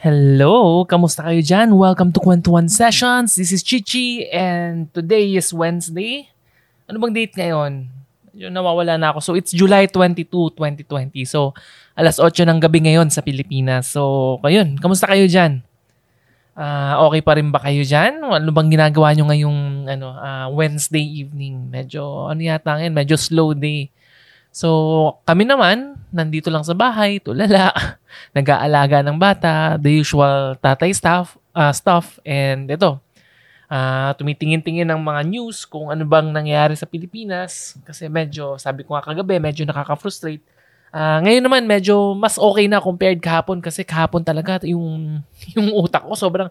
Hello! Kamusta kayo dyan? Welcome to Kwentuhan Sessions. This is Chichi and today is Wednesday. Ano bang date ngayon? Yung nawawala na ako. So it's July 22, 2020. So alas 8 ng gabi ngayon sa Pilipinas. So kayun, kamusta kayo dyan? Uh, okay pa rin ba kayo dyan? Ano bang ginagawa nyo ngayong ano, uh, Wednesday evening? Medyo, ano yata ngayon, medyo slow day. So, kami naman, nandito lang sa bahay, tulala, nag-aalaga ng bata, the usual tatay stuff, uh, stuff and ito, uh, tumitingin-tingin ng mga news kung ano bang nangyayari sa Pilipinas kasi medyo, sabi ko nga kagabi, medyo nakaka-frustrate. Uh, ngayon naman, medyo mas okay na compared kahapon kasi kahapon talaga yung, yung utak ko sobrang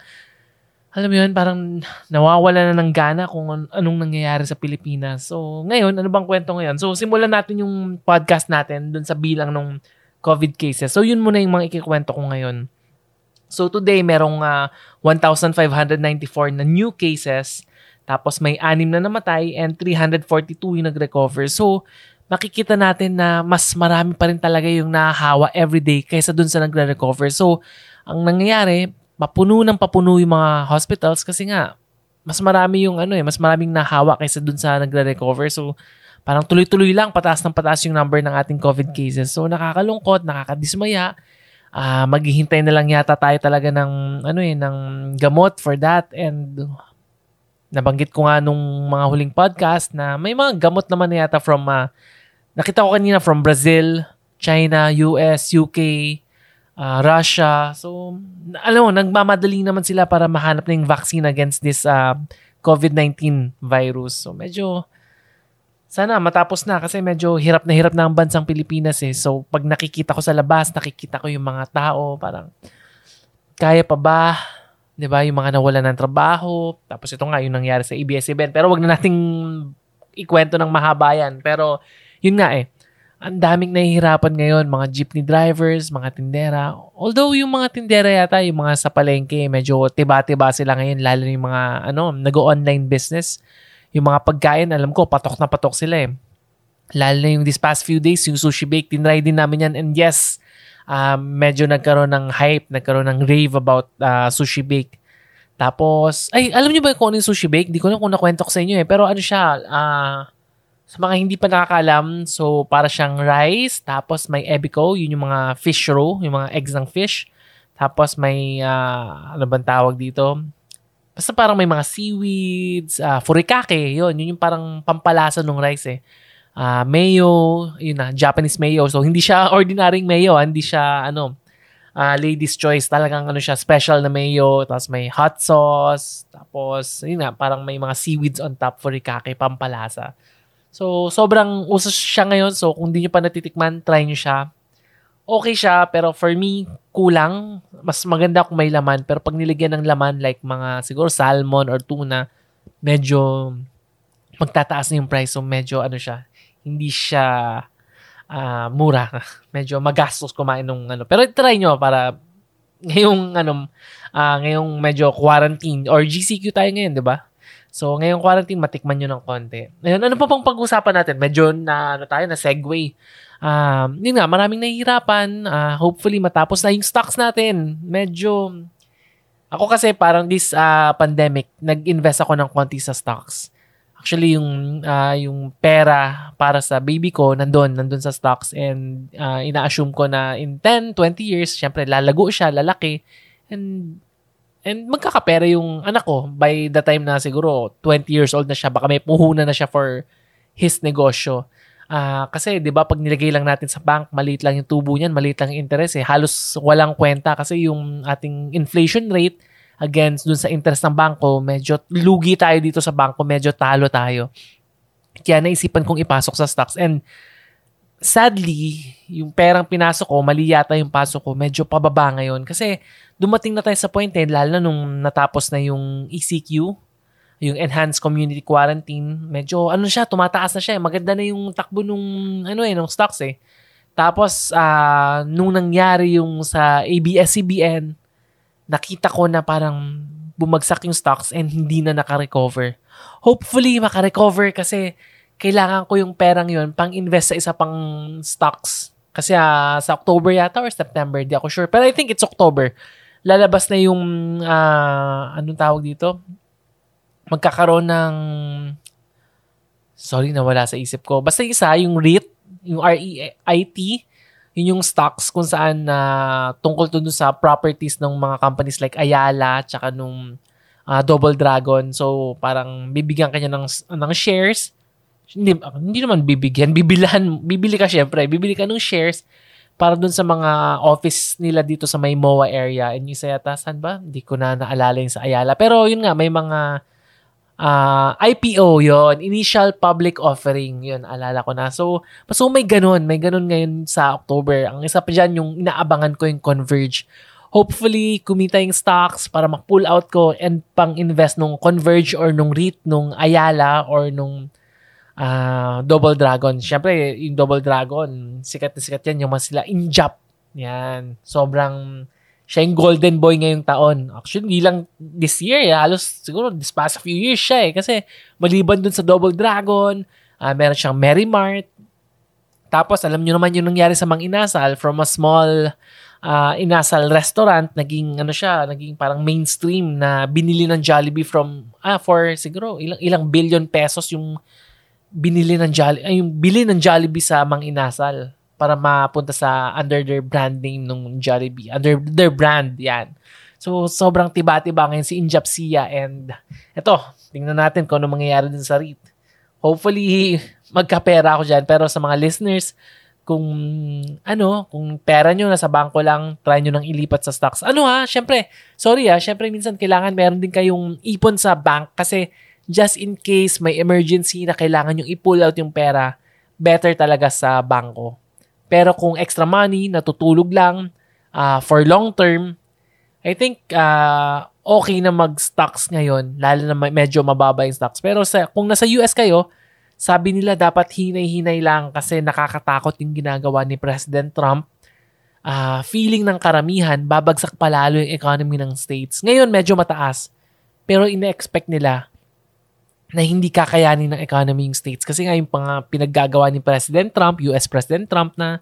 alam mo yun, parang nawawala na ng gana kung anong nangyayari sa Pilipinas. So, ngayon, ano bang kwento ngayon? So, simulan natin yung podcast natin dun sa bilang ng COVID cases. So, yun muna yung mga ikikwento ko ngayon. So, today, merong uh, ah, 1,594 na new cases. Tapos, may anim na namatay and 342 yung nag-recover. So, makikita natin na mas marami pa rin talaga yung nahahawa everyday kaysa dun sa nagre-recover. So, ang nangyayari, mapuno ng papuno yung mga hospitals kasi nga, mas marami yung ano eh, mas maraming nahawa kaysa dun sa nagre-recover. So, parang tuloy-tuloy lang, pataas ng pataas yung number ng ating COVID cases. So, nakakalungkot, nakakadismaya. Uh, maghihintay na lang yata tayo talaga ng, ano eh, ng gamot for that. And nabanggit ko nga nung mga huling podcast na may mga gamot naman na yata from, uh, nakita ko kanina from Brazil, China, US, UK, uh, Russia. So, alam mo, nagmamadali naman sila para mahanap ng vaccine against this uh, COVID-19 virus. So, medyo sana matapos na kasi medyo hirap na hirap na ang bansang Pilipinas eh. So, pag nakikita ko sa labas, nakikita ko yung mga tao, parang kaya pa ba? 'Di ba? Yung mga nawalan ng trabaho. Tapos ito nga yung nangyari sa ABS-CBN. Pero wag na nating ikwento ng mahaba yan. Pero yun nga eh ang daming nahihirapan ngayon, mga jeepney drivers, mga tindera. Although yung mga tindera yata, yung mga sa palengke, medyo tiba-tiba sila ngayon, lalo yung mga ano, nag-online business. Yung mga pagkain, alam ko, patok na patok sila eh. Lalo na yung this past few days, yung sushi bake, tinry din namin yan. And yes, uh, medyo nagkaroon ng hype, nagkaroon ng rave about uh, sushi bake. Tapos, ay, alam niyo ba kung ano yung sushi bake? Di ko na kung nakwento ko sa inyo eh. Pero ano siya, ah, uh, sa mga hindi pa nakakaalam, so para siyang rice, tapos may ebico, yun yung mga fish roe, yung mga eggs ng fish. Tapos may, uh, ano bang tawag dito? Basta parang may mga seaweeds, uh, furikake, yun, yun yung parang pampalasa ng rice eh. Uh, mayo, yun na, Japanese mayo. So, hindi siya ordinaryong mayo, hindi siya, ano, uh, lady's choice. Talagang, ano siya, special na mayo. Tapos may hot sauce. Tapos, yun na, parang may mga seaweeds on top, furikake, pampalasa. So, sobrang uso siya ngayon. So, kung di nyo pa natitikman, try nyo siya. Okay siya, pero for me, kulang. Mas maganda kung may laman. Pero pag nilagyan ng laman, like mga siguro salmon or tuna, medyo magtataas na yung price. So, medyo ano siya, hindi siya uh, mura. medyo magastos kumain ng ano. Pero try nyo para ngayong ano, uh, ngayong medyo quarantine or GCQ tayo ngayon, di ba? So, ngayong quarantine, matikman nyo ng konti. Ngayon, ano pa pang pag-usapan natin? Medyo na, ano tayo, na segue. Um, yun nga, maraming nahihirapan. Uh, hopefully, matapos na yung stocks natin. Medyo, ako kasi parang this uh, pandemic, nag-invest ako ng konti sa stocks. Actually, yung, uh, yung pera para sa baby ko, nandun, nandun sa stocks. And uh, ina-assume ko na in 10, 20 years, syempre, lalago siya, lalaki. And And magkakapera yung anak ko by the time na siguro 20 years old na siya, baka may puhunan na siya for his negosyo. Uh, kasi 'di ba pag nilagay lang natin sa bank, maliit lang yung tubo niyan, maliit lang yung interest eh. Halos walang kwenta kasi yung ating inflation rate against dun sa interest ng bangko, medyo lugi tayo dito sa bangko, medyo talo tayo. Kaya naisipan kong ipasok sa stocks and sadly, yung perang pinasok ko, mali yata yung pasok ko, medyo pababa ngayon. Kasi dumating na tayo sa point eh, lalo na nung natapos na yung ECQ, yung Enhanced Community Quarantine, medyo ano siya, tumataas na siya. Eh. Maganda na yung takbo nung, ano eh, nung stocks eh. Tapos, uh, nung nangyari yung sa ABS-CBN, nakita ko na parang bumagsak yung stocks and hindi na naka-recover. Hopefully, maka-recover kasi kailangan ko yung perang yon pang invest sa isa pang stocks. Kasi uh, sa October yata or September, di ako sure. Pero I think it's October. lalabas na yung, uh, anong tawag dito? Magkakaroon ng, sorry, nawala sa isip ko. Basta isa, yung REIT, yung R-E-I-T, yun yung stocks kung saan na uh, tungkol to sa properties ng mga companies like Ayala, tsaka nung uh, Double Dragon. So, parang bibigyan kanya ng, ng shares. Hindi, hindi naman bibigyan, bibilan, bibili ka syempre, bibili ka ng shares para dun sa mga office nila dito sa may MOA area. And yung sa yata, saan ba? Hindi ko na naalala yung sa Ayala. Pero yun nga, may mga uh, ah, IPO yon initial public offering. Yon alala ko na. So so may ganun. May ganun ngayon sa October. Ang isa pa diyan yung inaabangan ko yung Converge. Hopefully kumita yung stocks para ma-pull out ko and pang invest nung Converge or nung REIT nung Ayala or nung uh, Double Dragon. Siyempre, yung Double Dragon, sikat na sikat yan. Yung mga sila Injap. Yan. Sobrang, siya yung golden boy ngayong taon. Actually, hindi lang this year. Eh. Halos siguro this past few years siya eh. Kasi maliban dun sa Double Dragon, uh, meron siyang Merry Mart. Tapos, alam nyo naman yung nangyari sa Mang Inasal from a small uh, Inasal restaurant, naging ano siya, naging parang mainstream na binili ng Jollibee from, ah, for siguro ilang, ilang billion pesos yung binili ng Jollibee, ay yung bili ng Jollibee sa Mang Inasal para mapunta sa under their brand name ng Jollibee. Under their brand, yan. So, sobrang tiba-tiba ngayon si Injapsia and eto, tingnan natin kung ano mangyayari din sa REIT. Hopefully, magkapera ako dyan. Pero sa mga listeners, kung ano, kung pera nyo nasa bangko lang, try nyo nang ilipat sa stocks. Ano ha, syempre, sorry ha, syempre minsan kailangan meron din kayong ipon sa bank kasi just in case may emergency na kailangan yung i-pull out yung pera, better talaga sa bangko. Pero kung extra money, natutulog lang uh, for long term, I think uh, okay na mag-stocks ngayon, lalo na medyo mababa yung stocks. Pero sa, kung nasa US kayo, sabi nila dapat hinay-hinay lang kasi nakakatakot yung ginagawa ni President Trump. Uh, feeling ng karamihan, babagsak palalo yung economy ng states. Ngayon, medyo mataas. Pero ina-expect nila na hindi kakayanin ng economy yung states. Kasi nga yung mga pinaggagawa ni President Trump, US President Trump na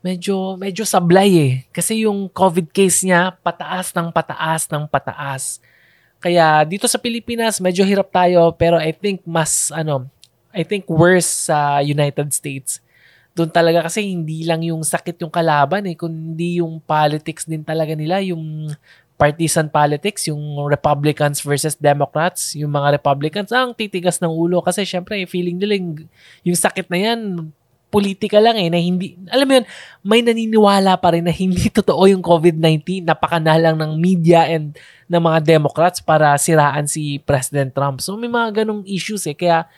medyo, medyo sablay eh. Kasi yung COVID case niya, pataas ng pataas ng pataas. Kaya dito sa Pilipinas, medyo hirap tayo pero I think mas, ano, I think worse sa United States. Doon talaga kasi hindi lang yung sakit yung kalaban eh, kundi yung politics din talaga nila, yung partisan politics, yung Republicans versus Democrats, yung mga Republicans ang titigas ng ulo. Kasi syempre feeling nila yung, yung sakit na yan politika lang eh na hindi alam mo yun may naniniwala pa rin na hindi totoo yung COVID-19 napakanalang ng media and ng mga Democrats para siraan si President Trump. So may mga ganong issues eh. Kaya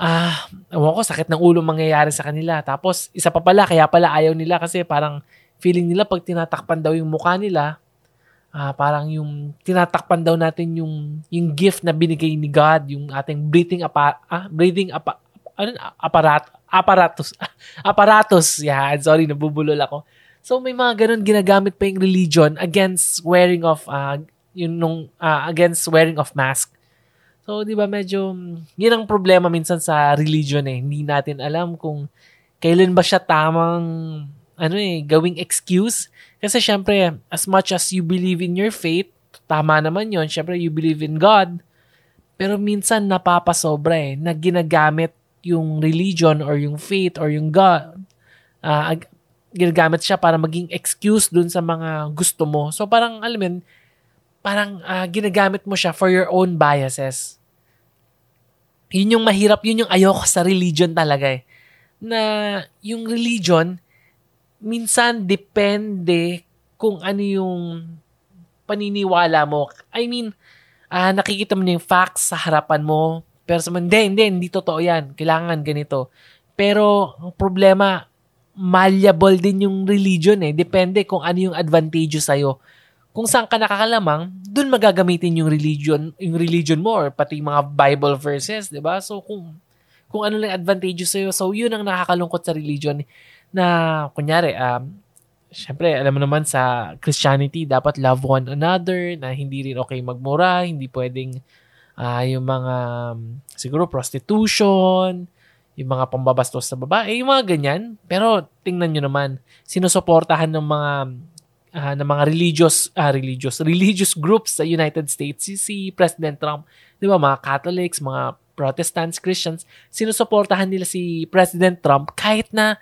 ah, uh, ko sakit ng ulo mangyayari sa kanila tapos isa pa pala kaya pala ayaw nila kasi parang feeling nila pag tinatakpan daw yung mukha nila uh, parang yung tinatakpan daw natin yung yung gift na binigay ni God, yung ating breathing apa, ah, breathing apa, ano, aparat, aparatus, aparatus. Yeah, sorry, nabubulol ako. So may mga ganun ginagamit pa yung religion against wearing of uh, yung nung uh, against wearing of mask. So, 'di ba medyo yun ang problema minsan sa religion eh. Hindi natin alam kung kailan ba siya tamang ano eh, gawing excuse. Kasi syempre, as much as you believe in your faith, tama naman yon syempre you believe in God, pero minsan napapasobra eh, na ginagamit yung religion or yung faith or yung God, uh, ginagamit siya para maging excuse dun sa mga gusto mo. So parang, alam mo parang uh, ginagamit mo siya for your own biases. Yun yung mahirap, yun yung ayoko sa religion talaga eh. Na yung religion, minsan depende kung ano yung paniniwala mo. I mean, uh, nakikita mo yung facts sa harapan mo, pero sa hindi, hindi, hindi totoo yan. Kailangan ganito. Pero, ang problema, malleable din yung religion eh. Depende kung ano yung advantageous sa'yo. Kung saan ka nakakalamang, dun magagamitin yung religion, yung religion mo or pati mga Bible verses, di ba? So, kung, kung ano lang advantageous sa'yo, so yun ang nakakalungkot sa religion na kunyari, um, syempre, alam mo naman sa Christianity, dapat love one another, na hindi rin okay magmura, hindi pwedeng uh, yung mga, um, siguro, prostitution, yung mga pambabastos sa babae, yung mga ganyan. Pero, tingnan nyo naman, sinusuportahan ng mga uh, ng mga religious uh, religious religious groups sa United States si, si President Trump. 'Di ba mga Catholics, mga Protestants, Christians, sinusuportahan nila si President Trump kahit na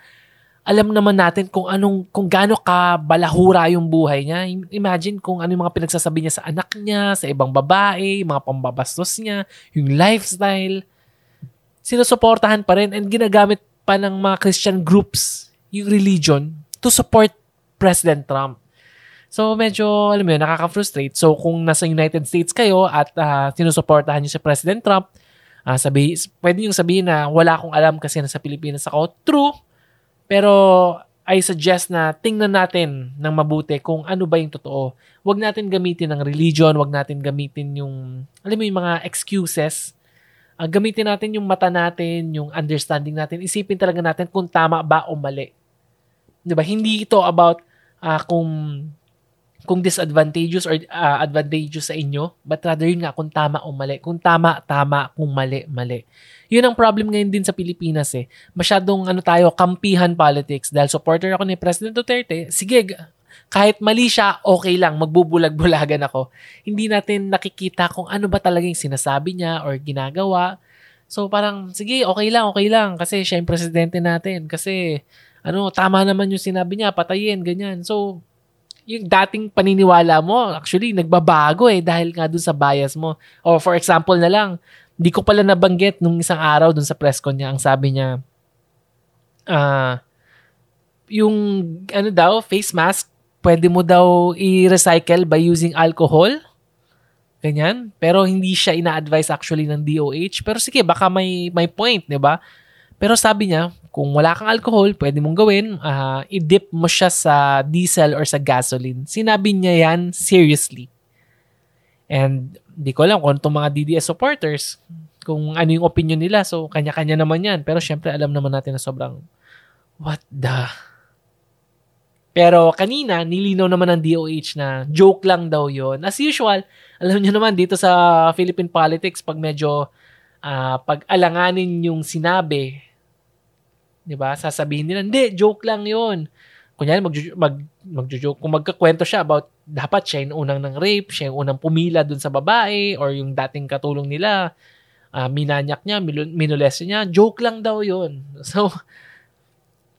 alam naman natin kung anong kung gaano ka balahura yung buhay niya. Imagine kung ano yung mga pinagsasabi niya sa anak niya, sa ibang babae, mga pambabastos niya, yung lifestyle. Sinusuportahan pa rin and ginagamit pa ng mga Christian groups yung religion to support President Trump. So medyo, alam mo yun, nakaka-frustrate. So kung nasa United States kayo at uh, sinusuportahan niyo si President Trump, uh, sabi, pwede yung sabihin na wala akong alam kasi nasa Pilipinas ako. True. Pero I suggest na tingnan natin ng mabuti kung ano ba yung totoo. Huwag natin gamitin ng religion, huwag natin gamitin yung, alam mo yung mga excuses uh, gamitin natin yung mata natin, yung understanding natin. Isipin talaga natin kung tama ba o mali. 'Di ba? Hindi ito about uh, kung kung disadvantageous or uh, advantageous sa inyo, but rather yun nga kung tama o mali. Kung tama, tama. Kung mali, mali. Yun ang problem ngayon din sa Pilipinas eh. Masyadong ano tayo, kampihan politics. Dahil supporter ako ni President Duterte, sige, kahit mali siya, okay lang, magbubulag-bulagan ako. Hindi natin nakikita kung ano ba talaga yung sinasabi niya or ginagawa. So parang, sige, okay lang, okay lang. Kasi siya yung presidente natin. Kasi, ano, tama naman yung sinabi niya, patayin, ganyan. So, yung dating paniniwala mo, actually, nagbabago eh dahil nga dun sa bias mo. Or for example na lang, di ko pala nabanggit nung isang araw dun sa press con niya, ang sabi niya, ah, uh, yung ano daw, face mask, pwede mo daw i-recycle by using alcohol. Ganyan. Pero hindi siya ina-advise actually ng DOH. Pero sige, baka may, may point, di ba? Pero sabi niya, kung wala kang alcohol, pwede mong gawin, uh, i-dip mo siya sa diesel or sa gasoline. Sinabi niya yan seriously. And di ko alam kung itong mga DDS supporters, kung ano yung opinion nila. So, kanya-kanya naman yan. Pero syempre, alam naman natin na sobrang, what the pero kanina, nilinaw naman ng DOH na joke lang daw yon As usual, alam niyo naman dito sa Philippine politics, pag medyo uh, pag-alanganin yung sinabi, di ba, sasabihin nila, hindi, joke lang yon Kunyari, mag, mag, mag-joke, kung magkakwento siya about dapat siya yung unang ng rape, siya yung unang pumila dun sa babae, or yung dating katulong nila, uh, minanyak niya, minulese niya, joke lang daw yon So,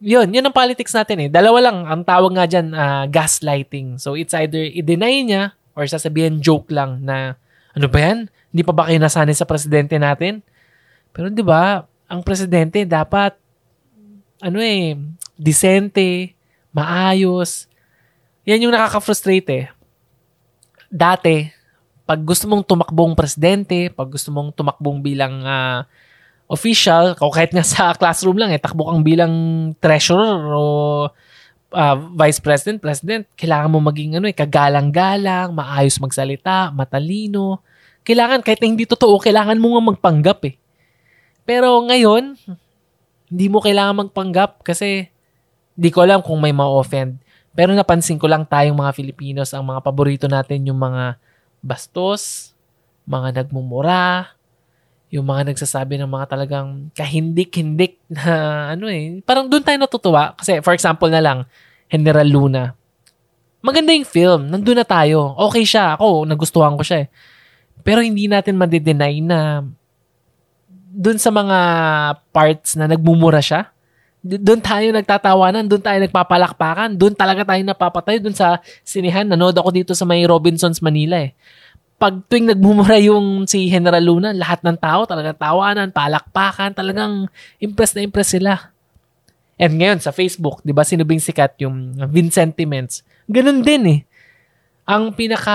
yun, yun ang politics natin eh. Dalawa lang, ang tawag nga dyan, uh, gaslighting. So, it's either i-deny niya or sasabihin joke lang na, ano ba yan? Hindi pa ba kayo nasanay sa presidente natin? Pero di ba, ang presidente dapat, ano eh, disente, maayos. Yan yung nakaka-frustrate eh. Dati, pag gusto mong tumakbong presidente, pag gusto mong tumakbong bilang uh, official, o kahit nga sa classroom lang, eh, takbo kang bilang treasurer o uh, vice president, president, kailangan mo maging ano, eh, kagalang-galang, maayos magsalita, matalino. Kailangan, kahit hindi totoo, kailangan mo nga magpanggap eh. Pero ngayon, hindi mo kailangan magpanggap kasi hindi ko alam kung may ma-offend. Pero napansin ko lang tayong mga Filipinos, ang mga paborito natin yung mga bastos, mga nagmumura, yung mga nagsasabi ng mga talagang kahindik-hindik na ano eh. Parang doon tayo natutuwa. Kasi for example na lang, General Luna. Maganda yung film. Nandun na tayo. Okay siya. Ako, nagustuhan ko siya eh. Pero hindi natin madidenay na doon sa mga parts na nagmumura siya, doon tayo nagtatawanan, doon tayo nagpapalakpakan, doon talaga tayo napapatay, doon sa sinihan. Nanood ako dito sa may Robinsons, Manila eh pag tuwing nagmumura yung si General Luna, lahat ng tao talaga tawanan, palakpakan, talagang impressed na impressed sila. And ngayon sa Facebook, 'di ba, sinubing sikat yung Vincentiments. Ganun din eh. Ang pinaka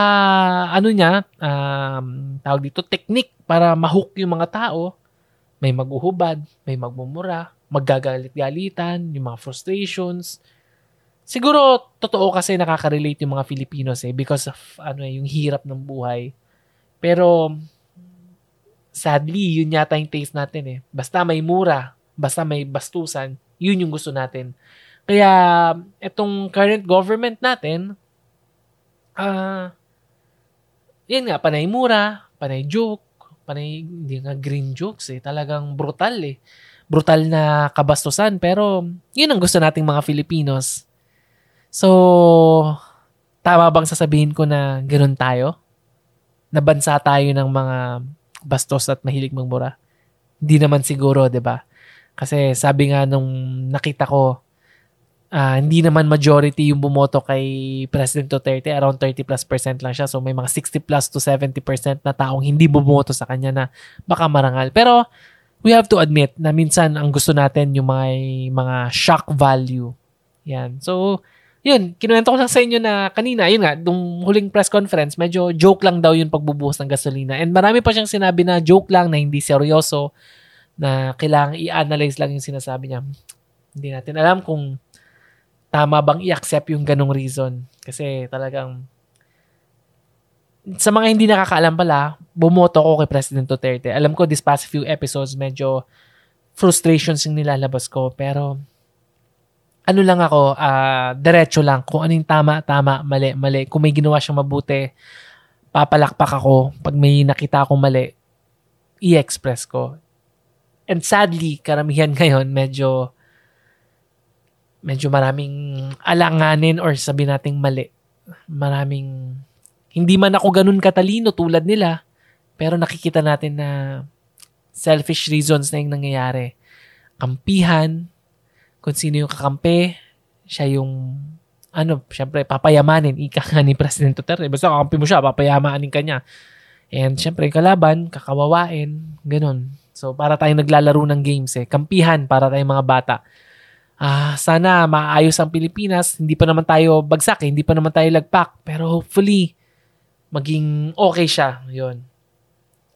ano niya, um, tawag dito technique para mahook yung mga tao, may maguhubad, may magmumura, maggagalit-galitan, yung mga frustrations. Siguro, totoo kasi nakaka-relate yung mga Filipinos eh because of ano eh, yung hirap ng buhay. Pero, sadly, yun yata yung taste natin eh. Basta may mura, basta may bastusan, yun yung gusto natin. Kaya, itong current government natin, ah, uh, yun nga, panay mura, panay joke, panay, hindi nga green jokes eh. Talagang brutal eh. Brutal na kabastusan. Pero, yun ang gusto nating mga Filipinos So, tama bang sasabihin ko na ganoon tayo? Na bansa tayo ng mga bastos at mahilig magmura? Hindi naman siguro, 'di ba? Kasi sabi nga nung nakita ko uh, hindi naman majority yung bumoto kay President Duterte, around 30 plus percent lang siya. So may mga 60 plus to 70 percent na taong hindi bumoto sa kanya na baka marangal. Pero we have to admit na minsan ang gusto natin yung mga, mga shock value. Yan. So, yun, kinuwento ko lang sa inyo na kanina, yun nga, nung huling press conference, medyo joke lang daw yung pagbubuhos ng gasolina. And marami pa siyang sinabi na joke lang, na hindi seryoso, na kailangan i-analyze lang yung sinasabi niya. Hindi natin alam kung tama bang i-accept yung ganong reason. Kasi talagang sa mga hindi nakakaalam pala, bumoto ko kay President Duterte. Alam ko this past few episodes medyo frustrations yung nilalabas ko pero ano lang ako, uh, diretso lang kung ano yung tama, tama, mali, mali. Kung may ginawa siyang mabuti, papalakpak ako. Pag may nakita akong mali, i-express ko. And sadly, karamihan ngayon, medyo medyo maraming alanganin or sabi nating mali. Maraming, hindi man ako ganun katalino tulad nila, pero nakikita natin na selfish reasons na yung nangyayari. Kampihan, kung sino yung kakampi, siya yung, ano, syempre, papayamanin, ika nga ni President Duterte. Basta kakampi mo siya, papayamanin ka niya. And syempre, kalaban, kakawawain, ganun. So, para tayong naglalaro ng games eh. Kampihan para tayong mga bata ah, sana maayos ang Pilipinas. Hindi pa naman tayo bagsak, eh. hindi pa naman tayo lagpak. Pero hopefully, maging okay siya. Yun.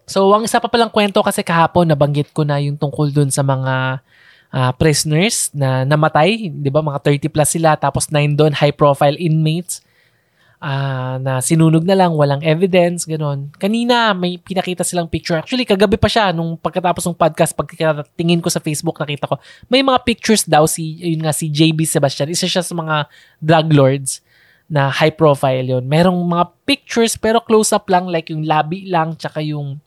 So, ang isa pa palang kwento kasi kahapon, nabanggit ko na yung tungkol dun sa mga uh, prisoners na namatay. Di ba? Mga 30 plus sila. Tapos 9 doon, high profile inmates uh, na sinunog na lang, walang evidence, ganun. Kanina, may pinakita silang picture. Actually, kagabi pa siya, nung pagkatapos ng podcast, pagtingin ko sa Facebook, nakita ko, may mga pictures daw si, yun nga, si JB Sebastian. Isa siya sa mga drug lords na high profile yon Merong mga pictures, pero close-up lang, like yung labi lang, tsaka yung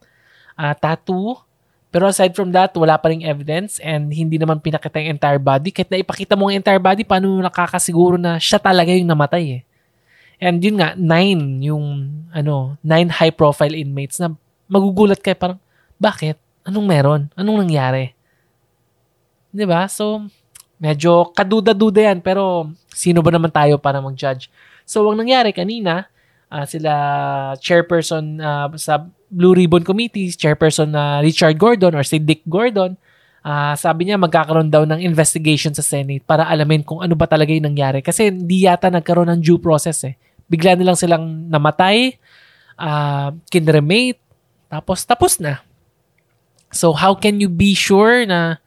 uh, tattoo. Pero aside from that, wala pa ring evidence and hindi naman pinakita yung entire body. Kahit na ipakita mo ang entire body, paano mo nakakasiguro na siya talaga yung namatay eh. And yun nga, nine yung, ano, nine high-profile inmates na magugulat kayo parang, bakit? Anong meron? Anong nangyari? Ba? So, medyo kaduda-duda yan, pero sino ba naman tayo para mag-judge? So, ang nangyari kanina, uh, sila chairperson uh, sa Blue Ribbon Committee, chairperson na uh, Richard Gordon or si Dick Gordon, uh, sabi niya magkakaroon daw ng investigation sa Senate para alamin kung ano ba talaga yung nangyari. Kasi hindi yata nagkaroon ng due process eh bigla na lang silang namatay, uh, kinremate, tapos tapos na. So how can you be sure na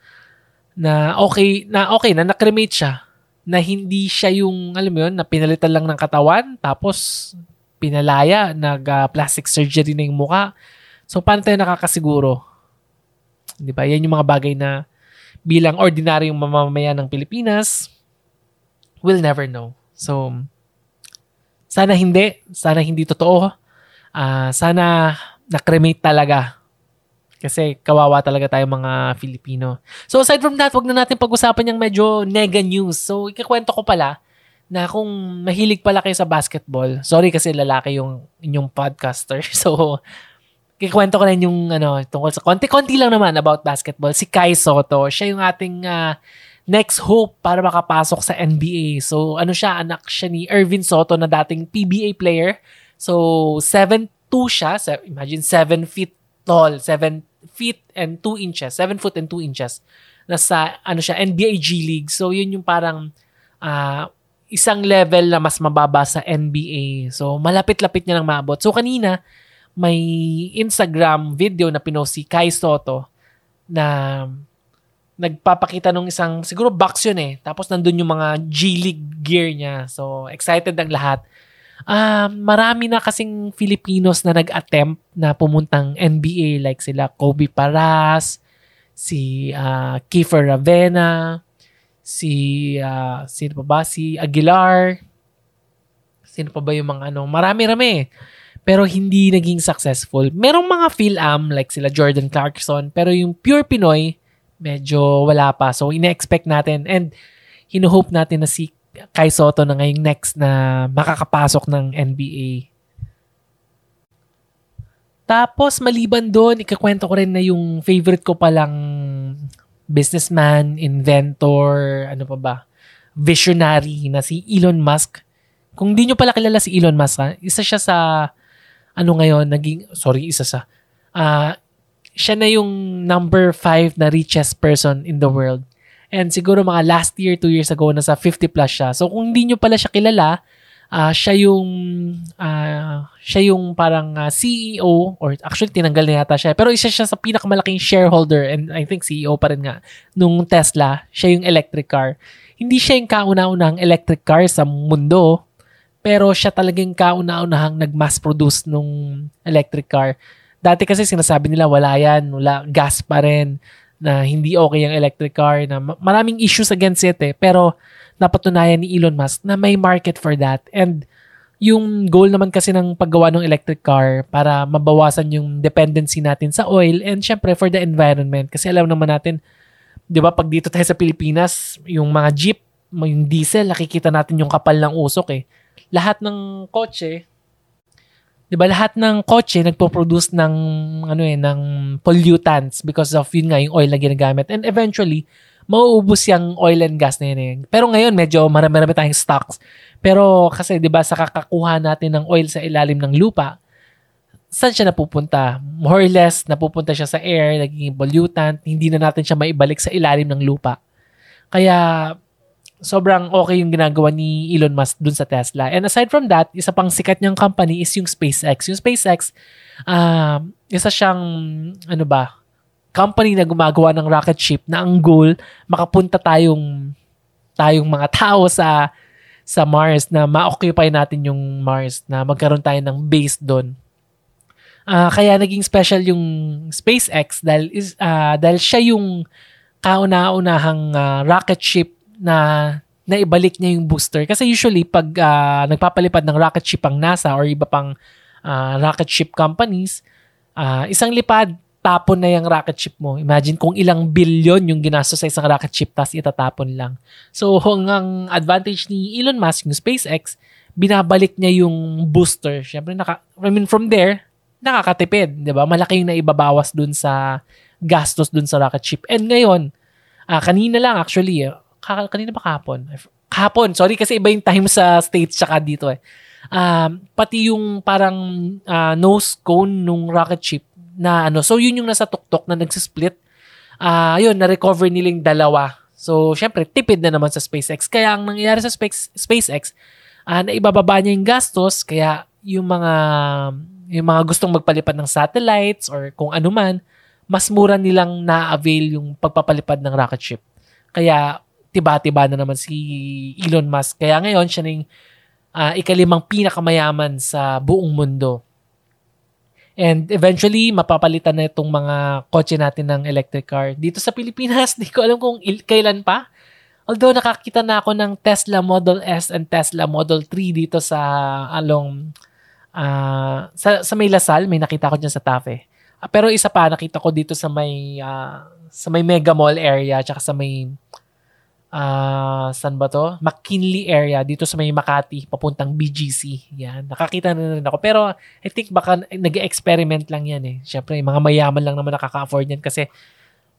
na okay na okay na nakremate siya na hindi siya yung alam mo yun na pinalitan lang ng katawan tapos pinalaya nag uh, plastic surgery na yung muka. So paano tayo nakakasiguro? 'Di ba? Yan yung mga bagay na bilang ordinaryong mamamayan ng Pilipinas will never know. So sana hindi. Sana hindi totoo. Uh, sana na-cremate talaga. Kasi kawawa talaga tayo mga Filipino. So aside from that, wag na natin pag-usapan yung medyo nega news. So ikakwento ko pala na kung mahilig pala kayo sa basketball, sorry kasi lalaki yung inyong podcaster. So kikwento ko rin yung ano, tungkol sa konti-konti lang naman about basketball. Si Kai Soto, siya yung ating uh, next hope para makapasok sa NBA. So, ano siya, anak siya ni Ervin Soto na dating PBA player. So, 7'2 siya. Imagine 7 feet tall. 7 feet and 2 inches. 7 foot and 2 inches. Nasa, ano siya, NBA G League. So, yun yung parang uh, isang level na mas mababa sa NBA. So, malapit-lapit niya lang maabot. So, kanina, may Instagram video na pinost si Kai Soto na nagpapakita nung isang, siguro box yun eh. Tapos nandun yung mga G-League gear niya. So, excited ang lahat. Uh, marami na kasing Filipinos na nag-attempt na pumuntang NBA like sila Kobe Paras, si uh, Kiefer Ravena, si uh, sino pa ba? Si Aguilar. Sino pa ba yung mga ano? Marami-rami. Pero hindi naging successful. Merong mga Phil-Am like sila Jordan Clarkson. Pero yung pure Pinoy, medyo wala pa. So, ine-expect natin and hinuhope natin na si Kai Soto na ngayong next na makakapasok ng NBA. Tapos maliban doon, ikakwento ko rin na yung favorite ko palang businessman, inventor, ano pa ba, visionary na si Elon Musk. Kung di nyo pala kilala si Elon Musk, ha, isa siya sa, ano ngayon, naging, sorry, isa sa, uh, siya na yung number 5 na richest person in the world. And siguro mga last year, 2 years ago, nasa 50 plus siya. So kung hindi nyo pala siya kilala, uh, siya yung uh, siya yung parang uh, CEO or actually tinanggal na yata siya pero isa siya sa pinakamalaking shareholder and I think CEO pa rin nga nung Tesla siya yung electric car hindi siya yung kauna-unahang electric car sa mundo pero siya talagang kauna-unahang nag-mass produce nung electric car dati kasi sinasabi nila wala yan wala gas pa rin na hindi okay yung electric car na maraming issues against it eh pero napatunayan ni Elon Musk na may market for that. And yung goal naman kasi ng paggawa ng electric car para mabawasan yung dependency natin sa oil and syempre for the environment. Kasi alam naman natin, di ba, pag dito tayo sa Pilipinas, yung mga jeep, yung diesel, nakikita natin yung kapal ng usok eh. Lahat ng kotse, 'di ba lahat ng kotse nagpo-produce ng ano eh ng pollutants because of yun nga yung oil na ginagamit and eventually mauubos yung oil and gas na yun. Eh. Pero ngayon, medyo marami-marami tayong stocks. Pero kasi, di ba, sa kakakuha natin ng oil sa ilalim ng lupa, saan siya napupunta? More or less, napupunta siya sa air, naging pollutant, hindi na natin siya maibalik sa ilalim ng lupa. Kaya, sobrang okay yung ginagawa ni Elon Musk dun sa Tesla. And aside from that, isa pang sikat niyang company is yung SpaceX. Yung SpaceX, uh, isa siyang, ano ba, company na gumagawa ng rocket ship na ang goal makapunta tayong tayong mga tao sa sa Mars na ma-occupy natin yung Mars na magkaroon tayo ng base doon. Uh, kaya naging special yung SpaceX dahil is uh, dahil siya yung kauna-unahang uh, rocket ship na naibalik niya yung booster kasi usually pag uh, nagpapalipad ng rocket ship ang NASA or iba pang uh, rocket ship companies uh, isang lipad tapon na yung rocket ship mo. Imagine kung ilang billion yung ginastos sa isang rocket ship tapos itatapon lang. So, ang advantage ni Elon Musk, yung SpaceX, binabalik niya yung booster. Siyempre, naka, I mean, from there, nakakatipid, di ba? Malaki yung naibabawas dun sa gastos dun sa rocket ship. And ngayon, uh, kanina lang actually, uh, kanina ba kahapon? Kahapon, sorry kasi iba yung time sa States tsaka dito eh. Um, pati yung parang uh, nose cone nung rocket ship na ano. So, yun yung nasa tuktok na nagsisplit. Uh, yun, na-recover nilang dalawa. So, syempre, tipid na naman sa SpaceX. Kaya ang nangyayari sa Space, SpaceX, uh, naibababa niya yung gastos, kaya yung mga yung mga gustong magpalipad ng satellites or kung ano man, mas mura nilang na-avail yung pagpapalipad ng rocket ship. Kaya tiba-tiba na naman si Elon Musk. Kaya ngayon siya ning uh, ikalimang pinakamayaman sa buong mundo. And eventually, mapapalitan na itong mga kotse natin ng electric car. Dito sa Pilipinas, di ko alam kung il- kailan pa. Although nakakita na ako ng Tesla Model S and Tesla Model 3 dito sa along uh, sa, sa may Lasal, may nakita ko dyan sa Tafe. Uh, pero isa pa, nakita ko dito sa may uh, sa may Mega Mall area tsaka sa may uh, saan ba to? McKinley area, dito sa may Makati, papuntang BGC. Yan, nakakita na rin ako. Pero I think baka nag-experiment lang yan eh. Siyempre, mga mayaman lang naman nakaka-afford yan kasi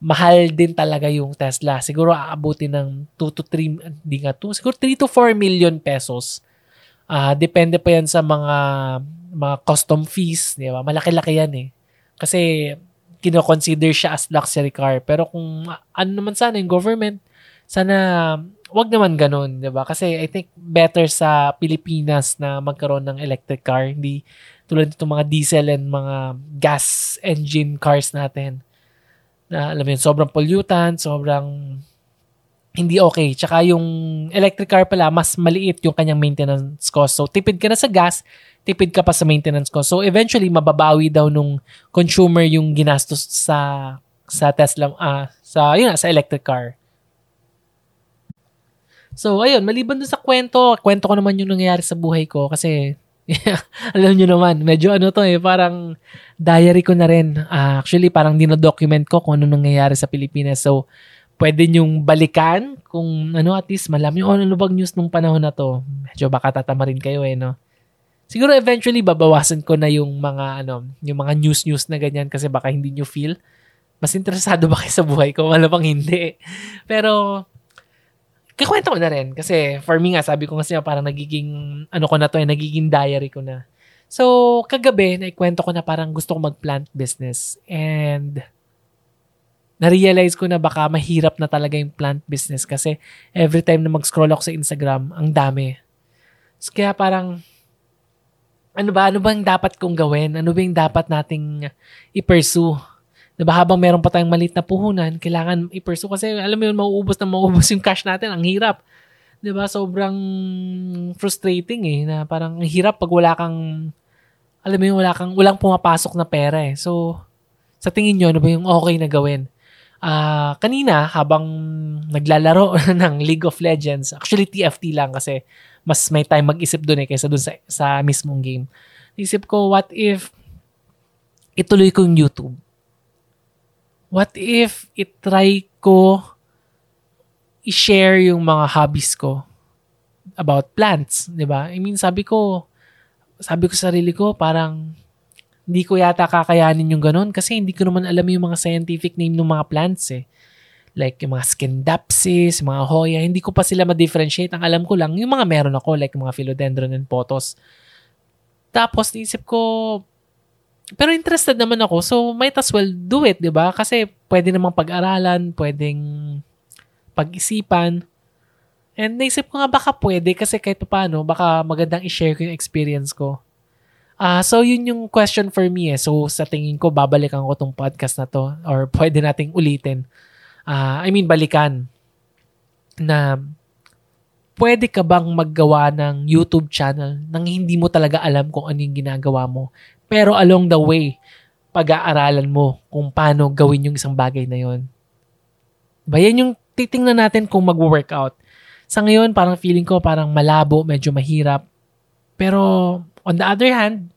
mahal din talaga yung Tesla. Siguro aabutin ng 2 to 3, hindi nga 2, siguro 3 to 4 million pesos. Uh, depende pa yan sa mga mga custom fees, di ba? Malaki-laki yan eh. Kasi kino-consider siya as luxury car. Pero kung ano naman sana yung government, sana wag naman ganun, 'di ba? Kasi I think better sa Pilipinas na magkaroon ng electric car, hindi tulad nitong mga diesel and mga gas engine cars natin. Na alam mo yun, sobrang pollutant, sobrang hindi okay. Tsaka yung electric car pala, mas maliit yung kanyang maintenance cost. So, tipid ka na sa gas, tipid ka pa sa maintenance cost. So, eventually, mababawi daw nung consumer yung ginastos sa sa Tesla, uh, sa, yun, sa electric car. So, ayun, maliban dun sa kwento, kwento ko naman yung nangyayari sa buhay ko kasi alam nyo naman, medyo ano to eh, parang diary ko na rin. Uh, actually, parang dinodocument ko kung ano nangyayari sa Pilipinas. So, pwede nyong balikan kung ano at least malam yung ano bang news nung panahon na to. Medyo baka tatama rin kayo eh, no? Siguro eventually babawasan ko na yung mga ano, yung mga news news na ganyan kasi baka hindi nyo feel. Mas interesado ba kayo sa buhay ko? Wala bang hindi. Pero kakwento ko na rin kasi for me nga sabi ko kasi parang nagiging ano ko na to eh, nagiging diary ko na. So, kagabi, naikwento ko na parang gusto ko mag-plant business. And, na-realize ko na baka mahirap na talaga yung plant business kasi every time na mag-scroll ako sa Instagram, ang dami. So, kaya parang, ano ba, ano ba yung dapat kong gawin? Ano ba yung dapat nating i-pursue? Diba, habang meron pa tayong malit na puhunan, kailangan i-pursue kasi alam mo yun, mauubos na mauubos yung cash natin. Ang hirap. Diba, sobrang frustrating eh, na parang hirap pag wala kang, alam mo yun, wala kang, walang pumapasok na pera eh. So, sa tingin nyo, ano ba yung okay na gawin? uh, kanina habang naglalaro ng League of Legends, actually TFT lang kasi mas may time mag-isip doon eh kaysa doon sa, sa mismong game. Isip ko, what if ituloy ko yung YouTube? What if itry ko i-share yung mga hobbies ko about plants, 'di ba? I mean, sabi ko sabi ko sa sarili ko, parang hindi ko yata kakayanin yung ganun kasi hindi ko naman alam yung mga scientific name ng mga plants eh. Like yung mga Scindapsus, mga Hoya, hindi ko pa sila ma-differentiate. Ang alam ko lang, yung mga meron ako, like mga Philodendron and Potos. Tapos, naisip ko, pero interested naman ako, so might as well do it, di ba? Kasi pwede namang pag-aralan, pwedeng pag-isipan. And naisip ko nga baka pwede kasi kahit paano, baka magandang i-share ko yung experience ko. Ah, uh, so yun yung question for me eh. So sa tingin ko babalikan ko tong podcast na to or pwede nating ulitin. Ah, uh, I mean balikan na pwede ka bang maggawa ng YouTube channel nang hindi mo talaga alam kung ano yung ginagawa mo. Pero along the way, pag-aaralan mo kung paano gawin yung isang bagay na yon. Ba yan yung titingnan natin kung mag-workout. Sa ngayon, parang feeling ko parang malabo, medyo mahirap. Pero On the other hand,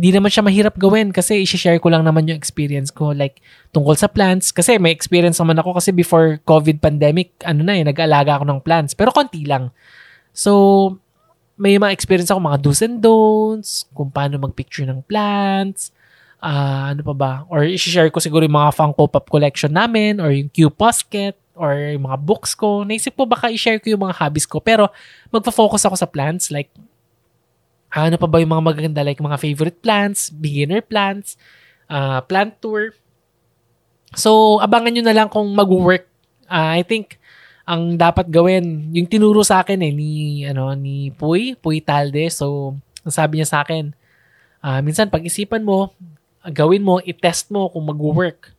di naman siya mahirap gawin kasi i-share ko lang naman yung experience ko like tungkol sa plants. Kasi may experience naman ako kasi before COVID pandemic ano na eh nag-aalaga ako ng plants. Pero konti lang. So may mga experience ako mga do's and don'ts kung paano magpicture ng plants uh, ano pa ba? Or i-share ko siguro yung mga Funko Pop collection namin or yung Q Posket or yung mga books ko. Naisip ko baka i-share ko yung mga hobbies ko. Pero magfo-focus ako sa plants like ano pa ba yung mga magaganda like mga favorite plants, beginner plants, uh, plant tour. So, abangan nyo na lang kung mag-work. Uh, I think, ang dapat gawin, yung tinuro sa akin eh, ni, ano, ni Puy, Puy Talde. So, sabi niya sa akin, uh, minsan pag-isipan mo, gawin mo, i-test mo kung mag-work.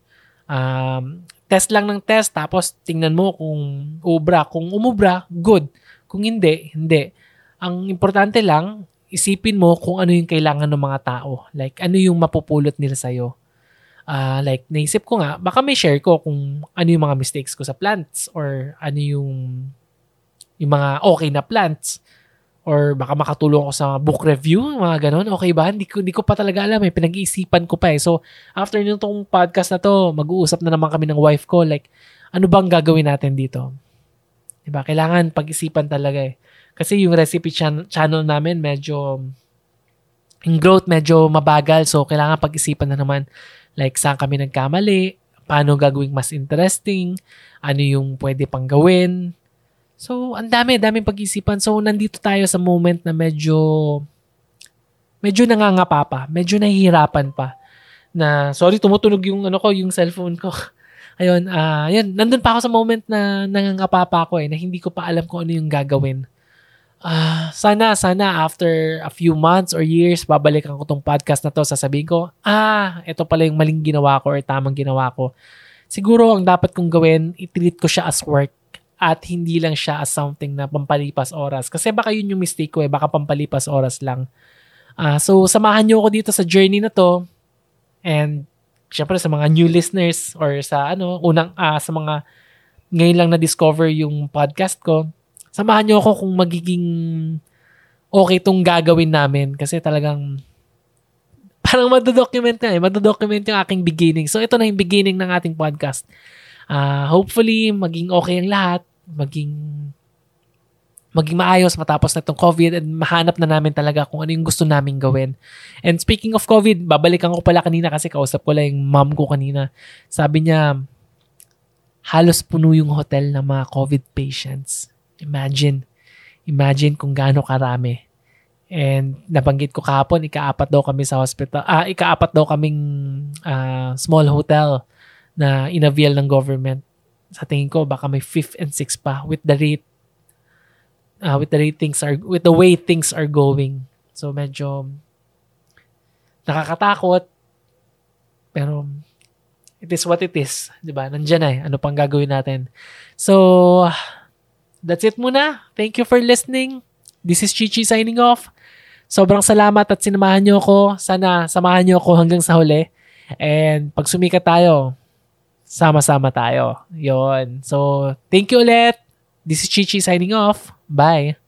Um, test lang ng test, tapos tingnan mo kung ubra. Kung umubra, good. Kung hindi, hindi. Ang importante lang, isipin mo kung ano yung kailangan ng mga tao. Like, ano yung mapupulot nila sa'yo. Uh, like, naisip ko nga, baka may share ko kung ano yung mga mistakes ko sa plants or ano yung yung mga okay na plants or baka makatulong ako sa book review, mga ganun. Okay ba? Hindi ko, hindi ko pa talaga alam eh. Pinag-iisipan ko pa eh. So, after nung tong podcast na to, mag-uusap na naman kami ng wife ko. Like, ano bang gagawin natin dito? Diba? Kailangan pag-isipan talaga eh. Kasi yung recipe chan- channel namin medyo yung growth medyo mabagal so kailangan pag-isipan na naman like saan kami nagkamali, paano gagawing mas interesting, ano yung pwede pang gawin. So, ang dami, daming pag-isipan. So, nandito tayo sa moment na medyo medyo nangangapa pa, medyo nahihirapan pa. Na, sorry, tumutunog yung ano ko, yung cellphone ko. Ayun, ah, uh, yun, nandun pa ako sa moment na nangangapa pa ako eh, na hindi ko pa alam kung ano yung gagawin uh, sana, sana after a few months or years, babalikan ko tong podcast na to, sasabihin ko, ah, ito pala yung maling ginawa ko or tamang ginawa ko. Siguro ang dapat kong gawin, i-treat ko siya as work at hindi lang siya as something na pampalipas oras. Kasi baka yun yung mistake ko eh, baka pampalipas oras lang. Uh, so, samahan niyo ako dito sa journey na to. And, syempre sa mga new listeners or sa ano, unang, uh, sa mga ngayon lang na-discover yung podcast ko, samahan niyo ako kung magiging okay tong gagawin namin kasi talagang parang madodocument na eh. Madodocument yung aking beginning. So, ito na yung beginning ng ating podcast. Uh, hopefully, maging okay ang lahat. Maging maging maayos matapos na itong COVID and mahanap na namin talaga kung ano yung gusto namin gawin. And speaking of COVID, babalikan ko pala kanina kasi kausap ko lang yung mom ko kanina. Sabi niya, halos puno yung hotel ng mga COVID patients. Imagine. Imagine kung gaano karami. And nabanggit ko kahapon, ikaapat daw kami sa hospital. Ah, ikaapat daw kaming uh, small hotel na inavail ng government. Sa tingin ko, baka may fifth and sixth pa with the rate uh, with the ratings are with the way things are going. So medyo nakakatakot pero it is what it is, 'di ba? Nandiyan na eh. Ano pang gagawin natin? So that's it muna. Thank you for listening. This is Chichi signing off. Sobrang salamat at sinamahan niyo ako. Sana samahan niyo ako hanggang sa huli. And pag sumikat tayo, sama-sama tayo. Yon. So, thank you ulit. This is Chichi signing off. Bye.